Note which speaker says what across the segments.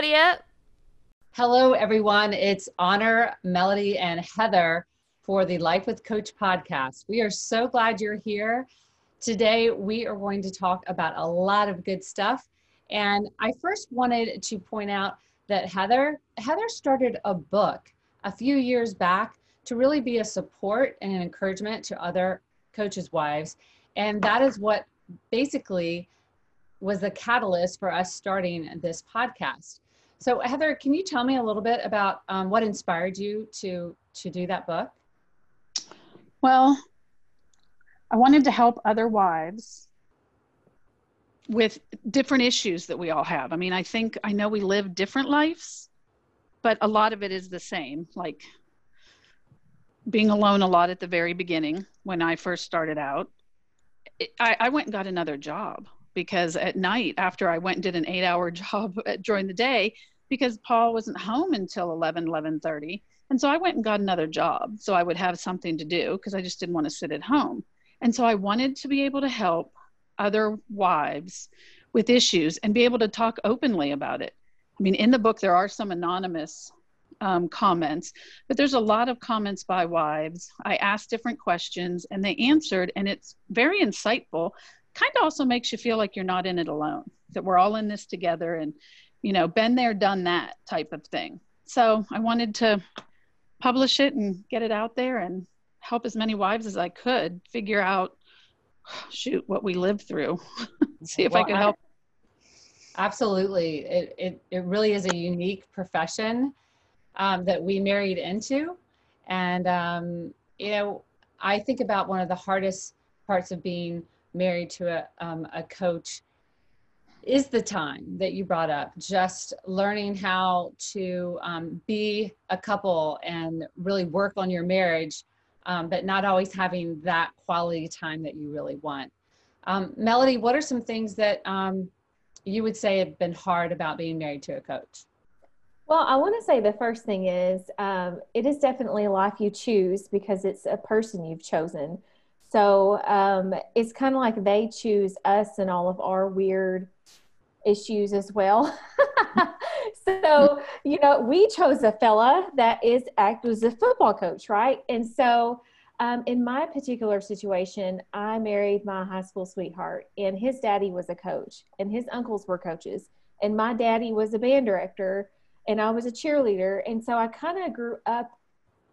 Speaker 1: everybody yet?
Speaker 2: Hello, everyone. It's Honor, Melody, and Heather for the Life with Coach podcast. We are so glad you're here. Today, we are going to talk about a lot of good stuff. And I first wanted to point out that Heather, Heather started a book a few years back to really be a support and an encouragement to other coaches' wives. And that is what basically was the catalyst for us starting this podcast. So Heather, can you tell me a little bit about um, what inspired you to to do that book?
Speaker 3: Well, I wanted to help other wives with different issues that we all have. I mean, I think I know we live different lives, but a lot of it is the same. Like being alone a lot at the very beginning when I first started out. I, I went and got another job because at night after i went and did an eight hour job during the day because paul wasn't home until 11 11.30 and so i went and got another job so i would have something to do because i just didn't want to sit at home. And so i wanted to be able to help other wives with issues and be able to talk openly about it. I mean in the book there are some anonymous um, comments, but there's a lot of comments by wives. I asked different questions and they answered, and it's very insightful. Kind of also makes you feel like you're not in it alone, that we're all in this together and, you know, been there, done that type of thing. So I wanted to publish it and get it out there and help as many wives as I could figure out, shoot, what we lived through, see if well, I could help.
Speaker 2: Absolutely. It, it, it really is a unique profession um, that we married into. And, um, you know, I think about one of the hardest parts of being married to a, um, a coach is the time that you brought up just learning how to um, be a couple and really work on your marriage um, but not always having that quality time that you really want um, melody what are some things that um, you would say have been hard about being married to a coach
Speaker 4: well, I want to say the first thing is um, it is definitely a life you choose because it's a person you've chosen. So um, it's kind of like they choose us and all of our weird issues as well. so, you know, we chose a fella that is act was a football coach, right? And so um, in my particular situation, I married my high school sweetheart, and his daddy was a coach, and his uncles were coaches, and my daddy was a band director, and I was a cheerleader. And so I kind of grew up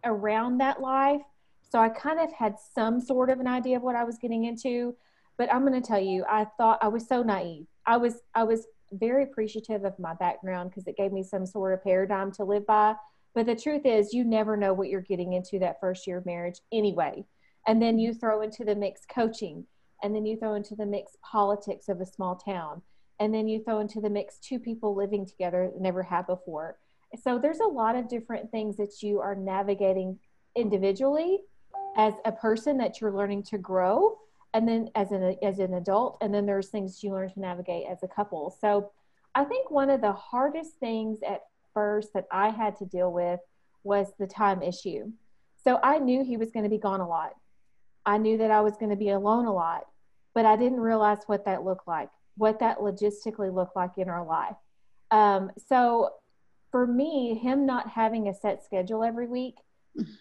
Speaker 4: around that life so I kind of had some sort of an idea of what I was getting into, but I'm going to tell you, I thought I was so naive. I was I was very appreciative of my background because it gave me some sort of paradigm to live by. But the truth is, you never know what you're getting into that first year of marriage anyway. And then you throw into the mix coaching, and then you throw into the mix politics of a small town, and then you throw into the mix two people living together never had before. So there's a lot of different things that you are navigating individually as a person that you're learning to grow and then as an as an adult and then there's things you learn to navigate as a couple. So i think one of the hardest things at first that i had to deal with was the time issue. So i knew he was going to be gone a lot. I knew that i was going to be alone a lot but i didn't realize what that looked like what that logistically looked like in our life. Um, so for me him not having a set schedule every week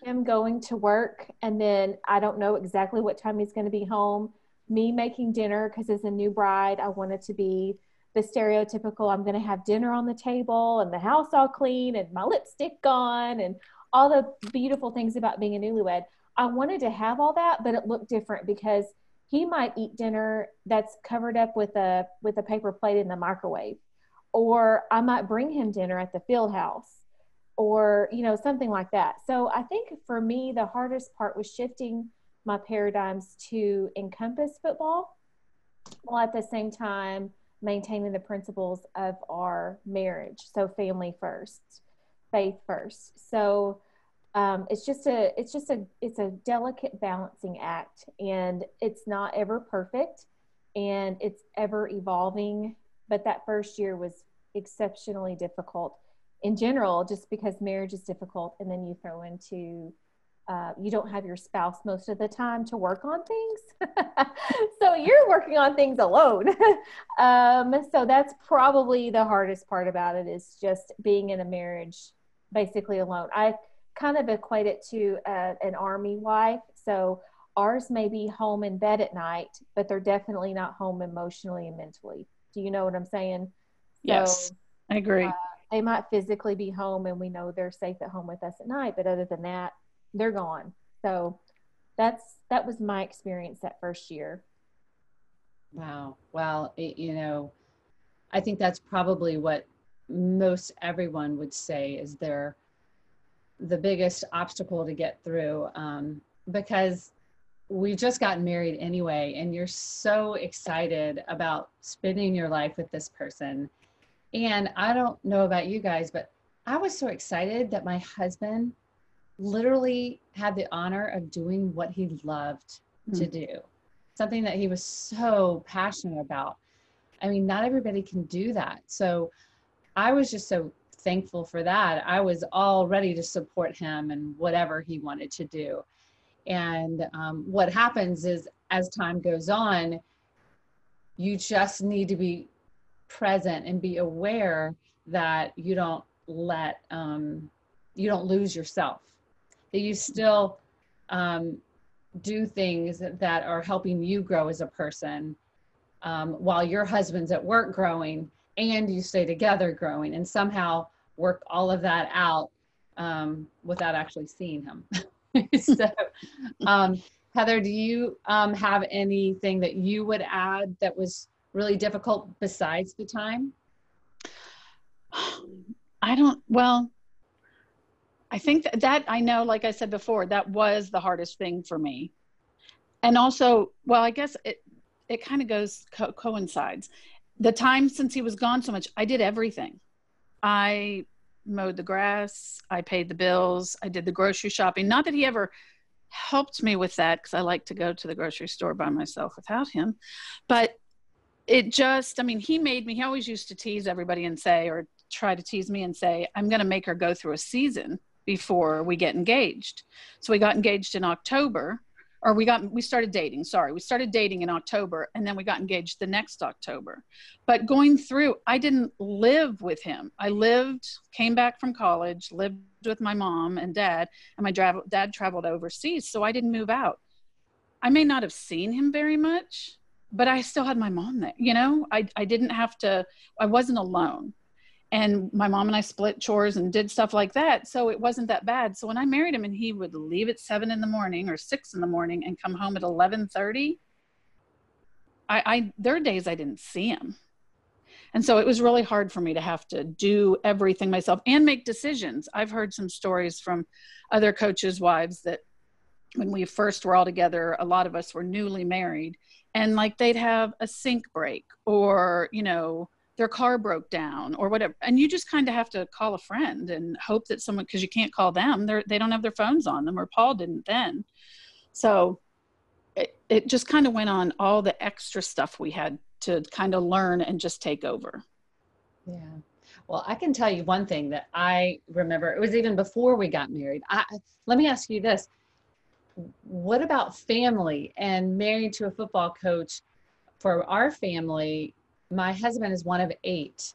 Speaker 4: him going to work and then I don't know exactly what time he's going to be home. Me making dinner because as a new bride, I wanted to be the stereotypical I'm going to have dinner on the table and the house all clean and my lipstick gone and all the beautiful things about being a newlywed. I wanted to have all that, but it looked different because he might eat dinner that's covered up with a with a paper plate in the microwave or I might bring him dinner at the field house or you know something like that. So i think for me the hardest part was shifting my paradigms to encompass football while at the same time maintaining the principles of our marriage. So family first faith first. So um, it's just a it's just a it's a delicate balancing act and it's not ever perfect and it's ever evolving but that first year was exceptionally difficult in general, just because marriage is difficult, and then you throw into uh, you don't have your spouse most of the time to work on things. so you're working on things alone. um, so that's probably the hardest part about it is just being in a marriage basically alone. I kind of equate it to uh, an army wife. So ours may be home in bed at night, but they're definitely not home emotionally and mentally. Do you know what I'm saying?
Speaker 3: Yes, so, I agree. Uh,
Speaker 4: they might physically be home and we know they're safe at home with us at night, but other than that, they're gone. So that's that was my experience that first year.
Speaker 2: Wow. Well, it, you know, I think that's probably what most everyone would say is their the biggest obstacle to get through um, because we've just got married anyway and you're so excited about spending your life with this person and i don't know about you guys but i was so excited that my husband literally had the honor of doing what he loved mm. to hmm. do something that he was so passionate about i mean not everybody can do that so i was just so thankful for that i was all ready to support him and whatever he wanted to do and um, what happens is as time goes on, you just need to be present and be aware that you don't let, um, you don't lose yourself, that you still um, do things that are helping you grow as a person um, while your husband's at work growing and you stay together growing and somehow work all of that out um, without actually seeing him. so, um, Heather, do you um, have anything that you would add that was really difficult besides the time?
Speaker 3: I don't, well, I think that, that I know, like I said before, that was the hardest thing for me. And also, well, I guess it, it kind of goes co- coincides. The time since he was gone so much, I did everything. I mowed the grass, I paid the bills, I did the grocery shopping. Not that he ever helped me with that because I like to go to the grocery store by myself without him. But it just, I mean, he made me, he always used to tease everybody and say, or try to tease me and say, I'm going to make her go through a season before we get engaged. So we got engaged in October or we got we started dating sorry we started dating in october and then we got engaged the next october. But going through i didn't live with him. I lived came back from college lived with my mom and dad and my dad, dad traveled overseas so i didn't move out. I may not have seen him very much but i still had my mom there you know i, I didn't have to i wasn't alone and my mom and I split chores and did stuff like that. So it wasn't that bad. So when I married him and he would leave at seven in the morning or six in the morning and come home at 1130, I, I there are days I didn't see him. And so it was really hard for me to have to do everything myself and make decisions. I've heard some stories from other coaches' wives that when we first were all together, a lot of us were newly married and like they'd have a sink break or, you know, their car broke down or whatever and you just kind of have to call a friend and hope that someone because you can't call them they're they don't have their phones on them or paul didn't then. So it, it just kind of went on all the extra stuff we had to kind of learn and just take over.
Speaker 2: Yeah. Well i can tell you one thing that i remember it was even before we got married. I let me ask you this what about family and married to a football coach for our family my husband is one of eight,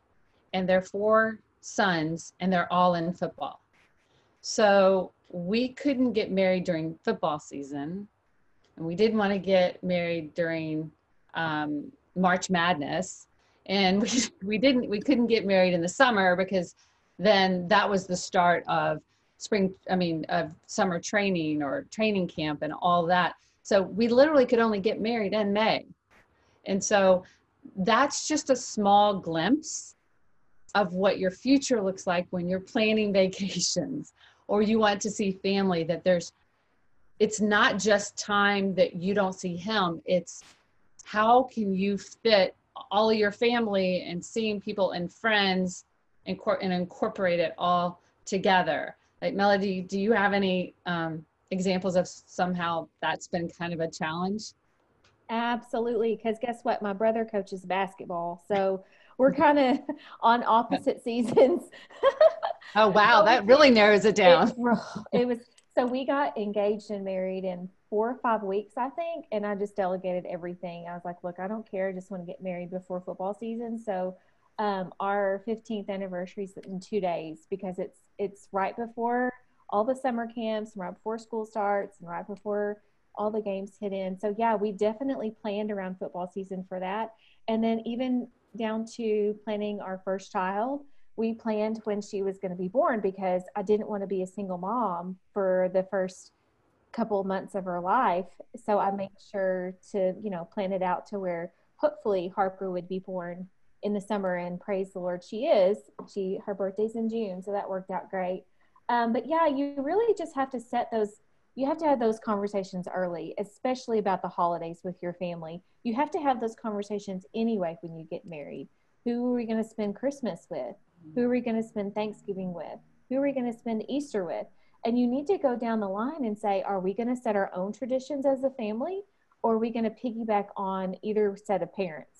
Speaker 2: and they're four sons, and they're all in football. So we couldn't get married during football season, and we didn't want to get married during um, March Madness, and we we didn't we couldn't get married in the summer because then that was the start of spring i mean of summer training or training camp and all that. So we literally could only get married in may. And so that's just a small glimpse of what your future looks like when you're planning vacations or you want to see family that there's it's not just time that you don't see him. It's how can you fit all of your family and seeing people and friends and incorporate it all together like melody do you have any um, examples of somehow that's been kind of a challenge
Speaker 4: Absolutely. Because guess what? My brother coaches basketball. So we're kind of on opposite seasons.
Speaker 2: oh, wow. that really narrows it down.
Speaker 4: It, it, was so we got engaged and married in four or five weeks, I think, and I just delegated everything. I was like, look, I don't care. I just want to get married before football season. So um, our 15th anniversary is in two days because it's it's right before all the summer camps, right before school starts, and right before all the games hit in. So yeah, we definitely planned around football season for that. And then even down to planning our first child, we planned when she was going to be born because I didn't want to be a single mom for the first couple months of her life. So I made sure to, you know, plan it out to where hopefully Harper would be born in the summer and praise the Lord she is. She her birthday's in June, so that worked out great. Um, but yeah, you really just have to set those you have to have those conversations early, especially about the holidays with your family. You have to have those conversations anyway when you get married. Who are we going to spend Christmas with? Who are we going to spend Thanksgiving with? Who are we going to spend Easter with? And you need to go down the line and say, are we going to set our own traditions as a family? Or are we going to piggyback on either set of parents?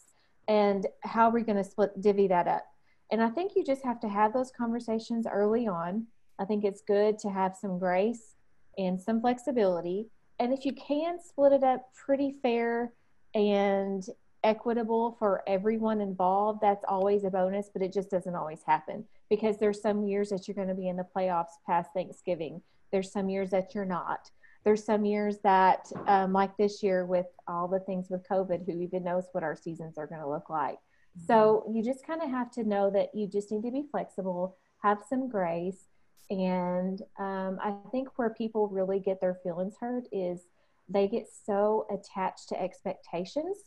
Speaker 4: And how are we going to split, divvy that up? And I think you just have to have those conversations early on. I think it's good to have some grace and some flexibility. And if you can split it up pretty fair and equitable for everyone involved, that's always a bonus, but it just doesn't always happen because there's some years that you're going to be in the playoffs past Thanksgiving. There's some years that you're not. There's some years that, um, like this year with all the things with COVID, who even knows what our seasons are going to look like. So you just kind of have to know that you just need to be flexible, have some grace, and um, I think where people really get their feelings hurt is they get so attached to expectations,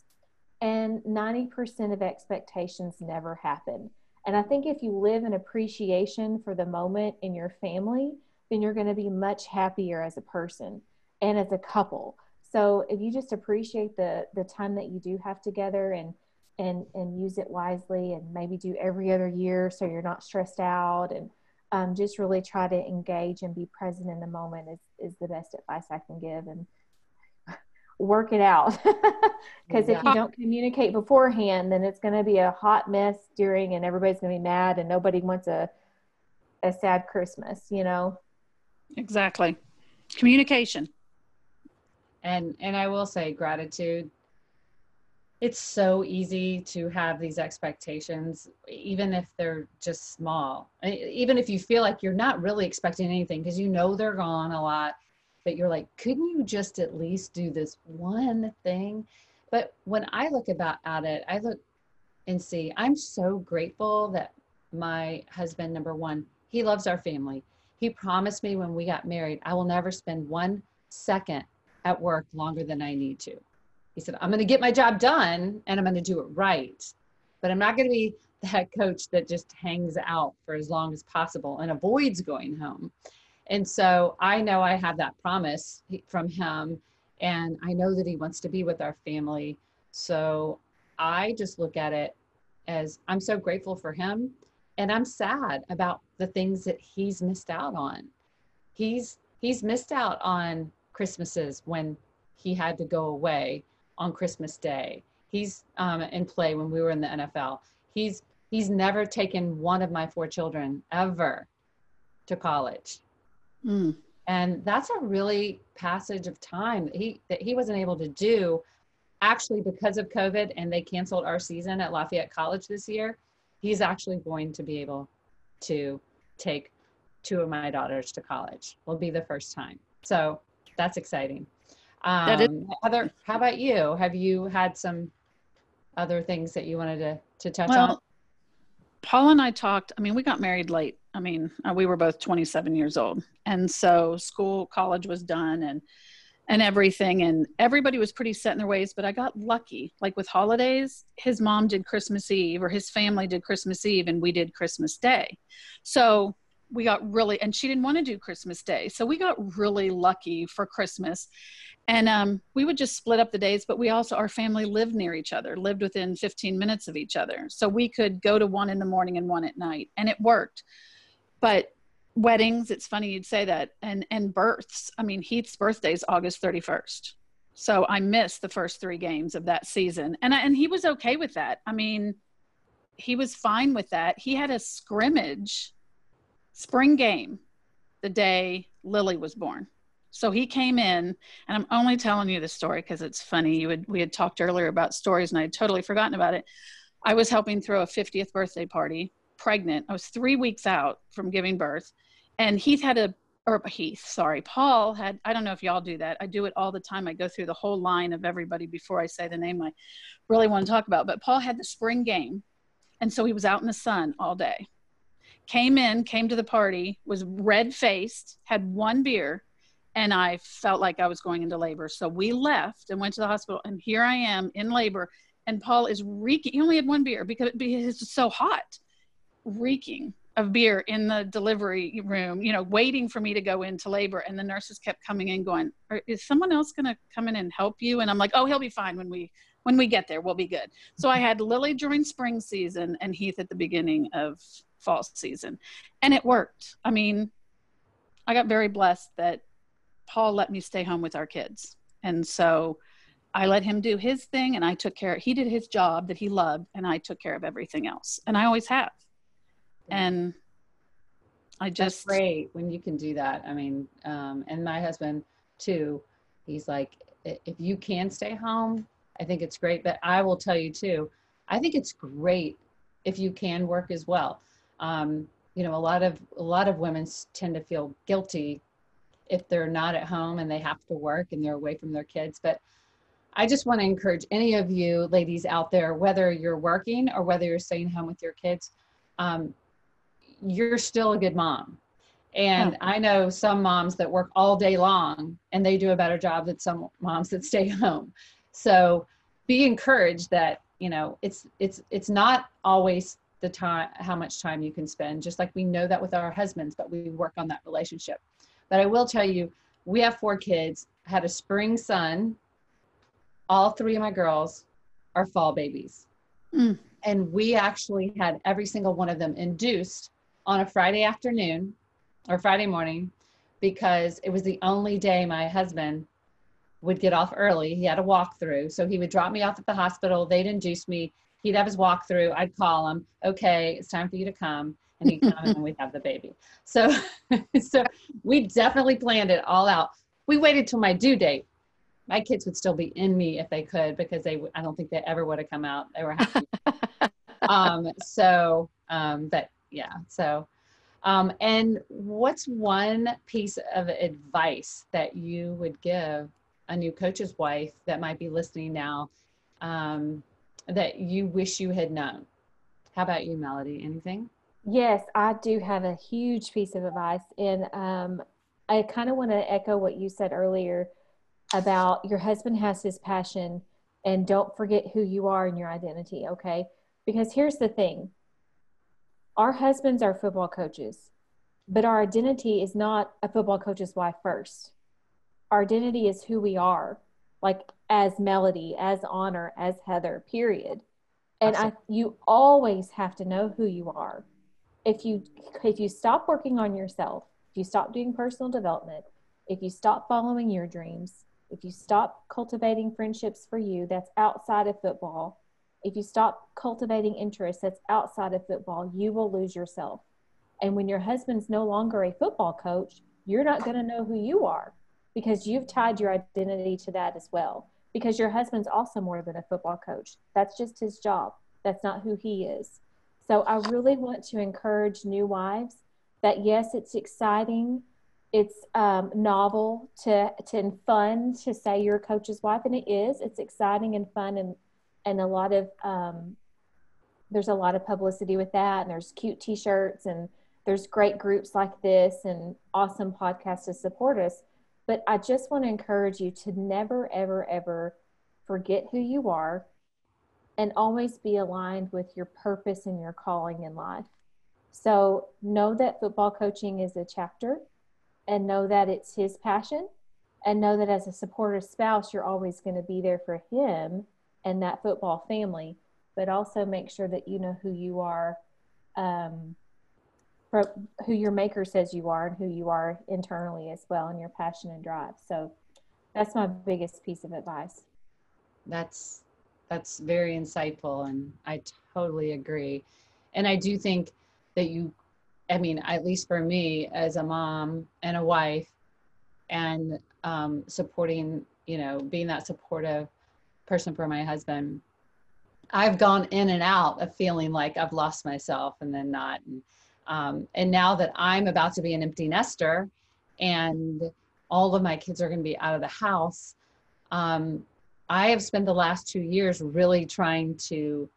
Speaker 4: and 90% of expectations never happen. And I think if you live in appreciation for the moment in your family, then you're going to be much happier as a person and as a couple. So if you just appreciate the the time that you do have together and and and use it wisely and maybe do every other year so you're not stressed out and um, just really try to engage and be present in the moment is, is the best advice I can give and work it out. Because yeah. if you don't communicate beforehand, then it's going to be a hot mess during and everybody's going to be mad and nobody wants a, a sad Christmas, you know?
Speaker 3: Exactly. Communication.
Speaker 2: And, and I will say gratitude it's so easy to have these expectations even if they're just small even if you feel like you're not really expecting anything because you know they're gone a lot but you're like couldn't you just at least do this one thing but when i look about at it i look and see i'm so grateful that my husband number one he loves our family he promised me when we got married i will never spend one second at work longer than i need to he said, I'm going to get my job done and I'm going to do it right. But I'm not going to be head coach that just hangs out for as long as possible and avoids going home. And so I know I have that promise from him and I know that he wants to be with our family. So I just look at it as I'm so grateful for him and I'm sad about the things that he's missed out on. He's he's missed out on Christmases when he had to go away on Christmas Day. He's um, in play when we were in the NFL. He's he's never taken one of my four children ever to college. Mm. And that's a really passage of time that he that he wasn't able to do actually because of COVID and they canceled our season at Lafayette College this year. He's actually going to be able to take two of my daughters to college. Will be the first time. So that's exciting. Um, that is- Heather, how about you? Have you had some other things that you wanted to, to touch well, on?
Speaker 3: Paul and I talked, I mean, we got married late. I mean, uh, we were both 27 years old. And so school, college was done and, and everything. And everybody was pretty set in their ways, but I got lucky. Like with holidays, his mom did Christmas Eve or his family did Christmas Eve and we did Christmas Day. So we got really, and she didn't want to do Christmas Day. So we got really lucky for Christmas and um, we would just split up the days but we also our family lived near each other lived within 15 minutes of each other so we could go to one in the morning and one at night and it worked but weddings it's funny you'd say that and and births. I mean heath's birthday is august 31st so i missed the first three games of that season. And and he was okay with that. I mean he was fine with that. He had a scrimmage spring game the day lily was born. So he came in, and I'm only telling you the story because it's funny. You had we had talked earlier about stories, and I had totally forgotten about it. I was helping throw a 50th birthday party, pregnant. I was three weeks out from giving birth, and Heath had a or Heath, sorry, Paul had. I don't know if y'all do that. I do it all the time. I go through the whole line of everybody before I say the name I really want to talk about. But Paul had the spring game, and so he was out in the sun all day. Came in, came to the party, was red faced, had one beer, and I felt like I was going into labor. So we left and went to the hospital, and here I am in labor. And Paul is reeking. He only had one beer because it's so hot, reeking of beer in the delivery room, you know, waiting for me to go into labor. And the nurses kept coming in, going, "Is someone else going to come in and help you?" And I'm like, "Oh, he'll be fine when we when we get there. We'll be good." So I had Lily during spring season and Heath at the beginning of fall season, and it worked. I mean, I got very blessed that Paul let me stay home with our kids. And so I let him do his thing and I took care he did his job that he loved and I took care of everything else. And I always have. And I just
Speaker 2: That's great when you can do that. I mean, um, and my husband too, he's like, if you can stay home, I think it's great. But I will tell you too, I think it's great if you can work as well. Um, you know, a lot of a lot of women tend to feel guilty if they're not at home and they have to work and they're away from their kids. But I just want to encourage any of you ladies out there, whether you're working or whether you're staying home with your kids, um, you're still a good mom. And yeah. I know some moms that work all day long and they do a better job than some moms that stay home. So be encouraged that, you know, it's it's it's not always the time how much time you can spend, just like we know that with our husbands, but we work on that relationship. But I will tell you, we have four kids, had a spring son. All three of my girls are fall babies. Mm. And we actually had every single one of them induced on a Friday afternoon or Friday morning because it was the only day my husband would get off early. He had a walkthrough. So he would drop me off at the hospital. They'd induce me. He'd have his walkthrough. I'd call him, okay, it's time for you to come and he'd come and we'd have the baby. So, so we definitely planned it all out. We waited till my due date. My kids would still be in me if they could because they, I don't think they ever would have come out. They were happy. um, so, um, but yeah, so, um, and what's one piece of advice that you would give a new coach's wife that might be listening now um, that you wish you had known? How about you, Melody? Anything?
Speaker 4: Yes, I do have a huge piece of advice. And um, I kind of want to echo what you said earlier about your husband has his passion and don't forget who you are and your identity, okay? Because here's the thing our husbands are football coaches, but our identity is not a football coach's wife first. Our identity is who we are, like as Melody, as Honor, as Heather, period. And I, you always have to know who you are if you if you stop working on yourself if you stop doing personal development if you stop following your dreams if you stop cultivating friendships for you that's outside of football if you stop cultivating interests that's outside of football you will lose yourself. And when your husband's no longer a football coach you're not going to know who you are because you've tied your identity to that as well. Because your husband's also more than a football coach. That's just his job. That's not who he is. So I really want to encourage new wives that yes, it's exciting, it's um, novel to, to and fun to say you're a coach's wife, and it is. It's exciting and fun, and and a lot of um, there's a lot of publicity with that, and there's cute T-shirts, and there's great groups like this, and awesome podcasts to support us. But I just want to encourage you to never, ever, ever forget who you are and always be aligned with your purpose and your calling in life. So know that football coaching is a chapter and know that it's his passion and know that as a supportive spouse, you're always going to be there for him and that football family, but also make sure that you know who you are, um, who your maker says you are and who you are internally as well and your passion and drive. So that's my biggest piece of advice.
Speaker 2: That's that's very insightful and I totally agree. And I do think that you, I mean, at least for me as a mom and a wife, and um, supporting, you know, being that supportive person for my husband. I've gone in and out of feeling like I've lost myself and then not. And, um, and now that I'm about to be an empty nester and all of my kids are going to be out of the house, um, I have spent the last two years really trying to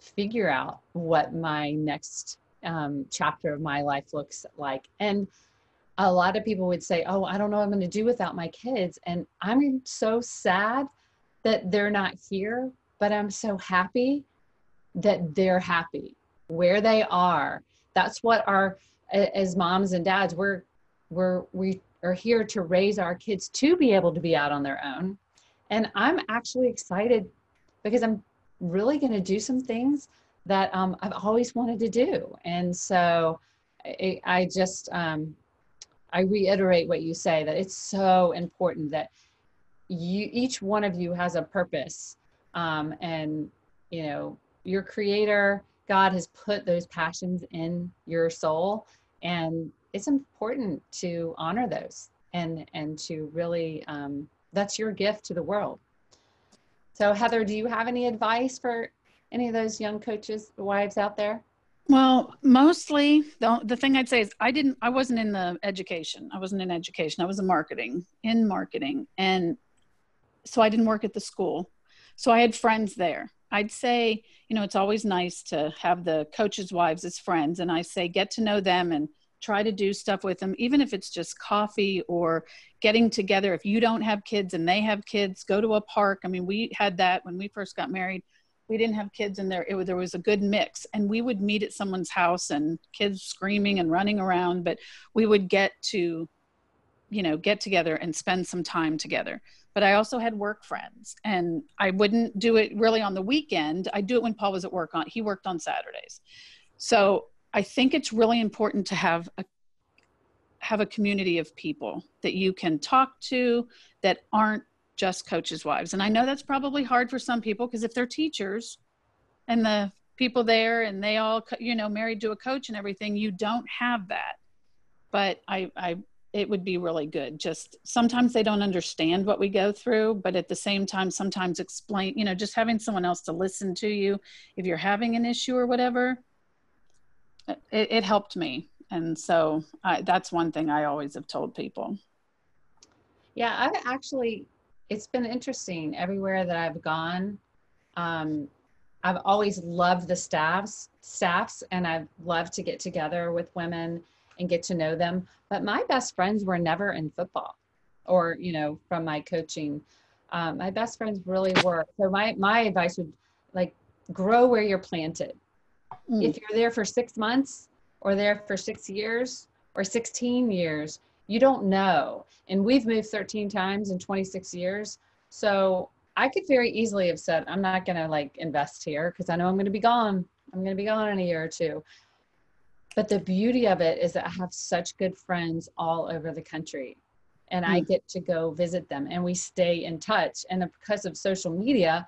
Speaker 2: figure out what my next um, chapter of my life looks like. And a lot of people would say, Oh, I don't know what I'm going to do without my kids. And I'm so sad that they're not here, but I'm so happy that they're happy where they are. That's what our, as moms and dads, we're, we're, we are here to raise our kids to be able to be out on their own. And I'm actually excited because I'm really going to do some things that um, I've always wanted to do. And so I, I just, um, I reiterate what you say that it's so important that you, each one of you has a purpose. Um, and, you know, your creator, God has put those passions in your soul. And it's important to honor those and, and to really, um, that's your gift to the world. So Heather, do you have any advice for any of those young coaches, wives out there?
Speaker 3: Well, mostly the, the thing I'd say is I didn't, I wasn't in the education. I wasn't in education. I was in marketing, in marketing. And so I didn't work at the school. So I had friends there. I'd say, you know, it's always nice to have the coaches' wives as friends. And I say, get to know them and try to do stuff with them, even if it's just coffee or getting together. If you don't have kids and they have kids, go to a park. I mean, we had that when we first got married we didn't have kids in there. It, there was a good mix, and we would meet at someone's house and kids screaming and running around, but we would get to, you know, get together and spend some time together. But I also had work friends, and I wouldn't do it really on the weekend. I do it when Paul was at work on. He worked on Saturdays, so I think it's really important to have a have a community of people that you can talk to that aren't just coaches' wives. And I know that's probably hard for some people because if they're teachers and the people there and they all, you know, married to a coach and everything, you don't have that. But I, I, it would be really good. Just sometimes they don't understand what we go through, but at the same time, sometimes explain, you know, just having someone else to listen to you if you're having an issue or whatever. It, it helped me. And so I, that's one thing I always have told people.
Speaker 2: Yeah, I've actually it's been interesting everywhere that I've gone. Um, I've always loved the staffs, staffs, and I've loved to get together with women and get to know them. But my best friends were never in football, or you know, from my coaching. Um, my best friends really were. So my my advice would like grow where you're planted. Mm. If you're there for six months, or there for six years, or 16 years, you don't know. And we've moved 13 times in 26 years. So I could very easily have said, I'm not going to like invest here because I know I'm going to be gone. I'm going to be gone in a year or two. But the beauty of it is that I have such good friends all over the country and. I mm. get to go visit them and we stay in touch. And because of social media,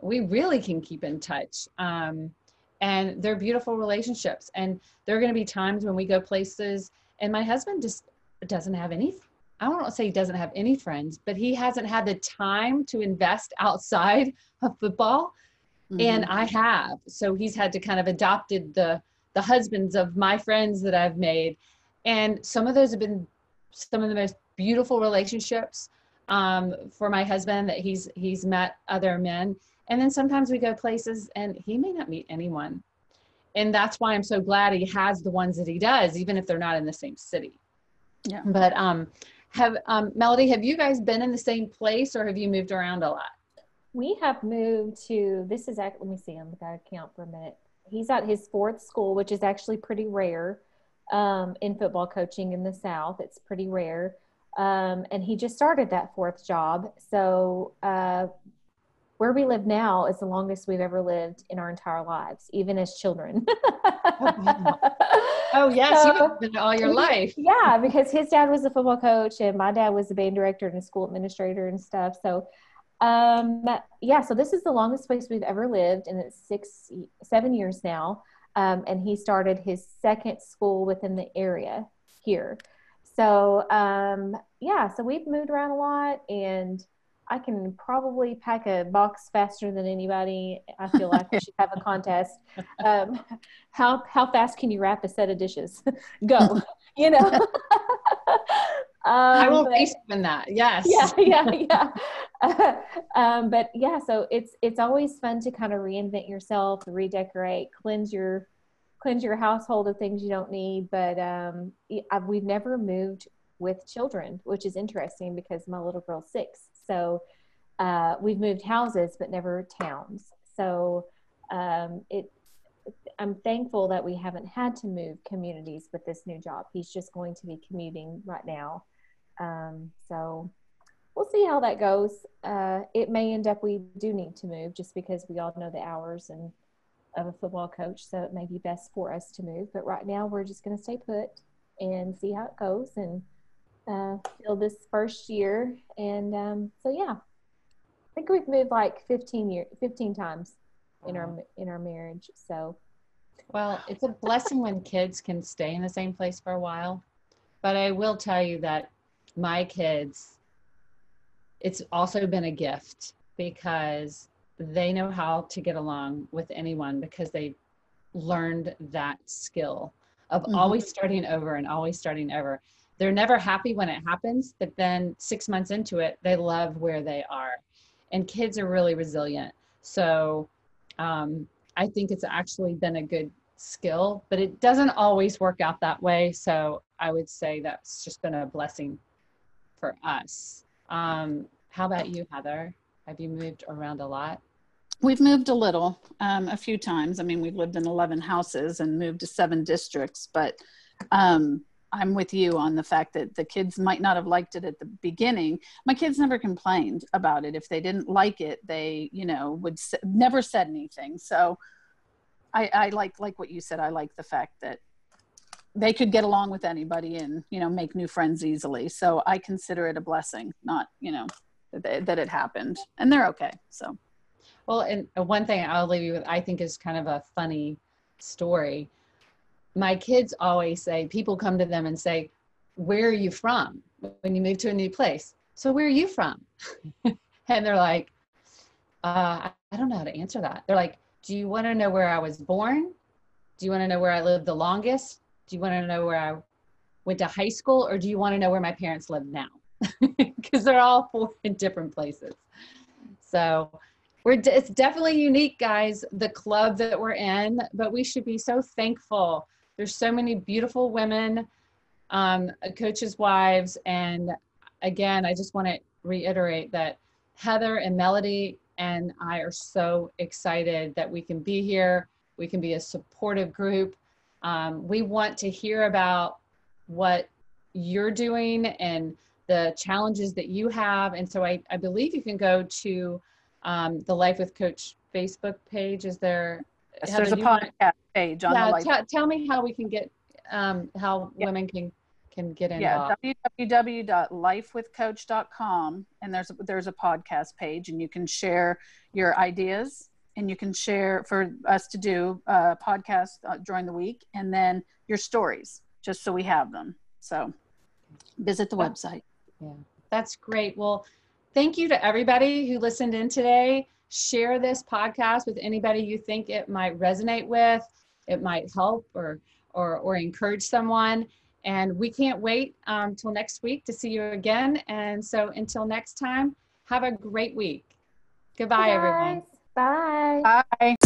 Speaker 2: we really can keep in touch. Um, and they're beautiful relationships. And there are going to be times when we go places and my husband just doesn't have any I don't want to say he doesn't have any friends, but he hasn't had the time to invest outside of football. Mm-hmm. And I have. So he's had to kind of adopted the the husbands of my friends that I've made. And some of those have been some of the most beautiful relationships um, for my husband that he's he's met other men. And then sometimes we go places and he may not meet anyone. And that's why I'm so glad he has the ones that he does, even if they're not in the same city. Yeah. But um, have um, Melody, have you guys been in the same place or have you moved around a lot?
Speaker 4: We have moved to this is let me see. I'm gonna count for a minute. He's at his fourth school, which is actually pretty rare um, in football coaching in the South. It's pretty rare. Um, and he just started that fourth job. So uh, where we live now is the longest we've ever lived in our entire lives, even as children.
Speaker 2: oh, yes, so, you've been all your life.
Speaker 4: yeah, because his dad was a football coach and my dad was a band director and a school administrator and stuff. So, um, yeah, so this is the longest place we've ever lived, and it's six, seven years now. Um, and he started his second school within the area here. So um, yeah, so we've moved around a lot, and I can probably pack a box faster than anybody. I feel like we should have a contest. Um, how how fast can you wrap a set of dishes? Go, you know. um,
Speaker 2: I will face in that. Yes.
Speaker 4: Yeah, yeah, yeah. um, but yeah, so it's it's always fun to kind of reinvent yourself, redecorate, cleanse your cleanse your household of things you don't need. But um, we've never moved with children, which is interesting because my little girl's six. So uh, we've moved houses, but never towns. So um, it, I'm thankful that we haven't had to move communities with this new job. He's just going to be commuting right now. Um, so we'll see how that goes. Uh, it may end up we do need to move just because we all know the hours and of a football coach, so it may be best for us to move. But right now, we're just going to stay put and see how it goes and uh, feel this first year. And um, so, yeah, I think we've moved like 15 year, 15 times in our in our marriage. So,
Speaker 2: well, it's a blessing when kids can stay in the same place for a while. But I will tell you that my kids, it's also been a gift because they know how to get along with anyone because they learned that skill of mm-hmm. always starting over and always starting over. They're never happy when it happens, but then six months into it, they love where they are. And kids are really resilient. So um, I think it's actually been a good skill, but it doesn't always work out that way. So I would say that's just been a blessing for us. Um, how about you, Heather? Have you moved around a lot?
Speaker 3: We've moved a little, um, a few times. I mean, we've lived in 11 houses and moved to seven districts, but um, I'm with you on the fact that the kids might not have liked it at the beginning. My kids never complained about it. If they didn't like it, they, you know, would never said anything. So I, I like, like what you said. I like the fact that they could get along with anybody and, you know, make new friends easily. So I consider it a blessing, not, you know, that, it happened and they're okay. So.
Speaker 2: Well, and one thing I'll leave you with, I think is kind of a funny story. My kids always say, people come to them and say, Where are you from when you move to a new place? So, where are you from? and they're like, uh, I don't know how to answer that. They're like, Do you want to know where I was born? Do you want to know where I lived the longest? Do you want to know where I went to high school? Or do you want to know where my parents live now? Because they're all four in different places. So, we're it's definitely unique guys the club that we're in but we should be so thankful there's so many beautiful women um, coaches wives and again i just want to reiterate that heather and melody and i are so excited that we can be here we can be a supportive group um, we want to hear about what you're doing and the challenges that you have and so i, I believe you can go to um, the Life with Coach Facebook page. Is there?
Speaker 3: Yes, there's a podcast page on
Speaker 2: yeah,
Speaker 3: the Life.
Speaker 2: T- tell me how we can get um, how yeah. women can can get involved.
Speaker 3: Yeah, www.lifewithcoach.com, and there's there's a podcast page, and you can share your ideas, and you can share for us to do a podcast uh, during the week, and then your stories, just so we have them. So visit the website.
Speaker 2: Yeah, that's great. Well Thank you to everybody who listened in today. Share this podcast with anybody you think it might resonate with, it might help or or, or encourage someone. And we can't wait um, till next week to see you again. And so until next time, have a great week. Goodbye, everyone.
Speaker 4: Bye. Bye.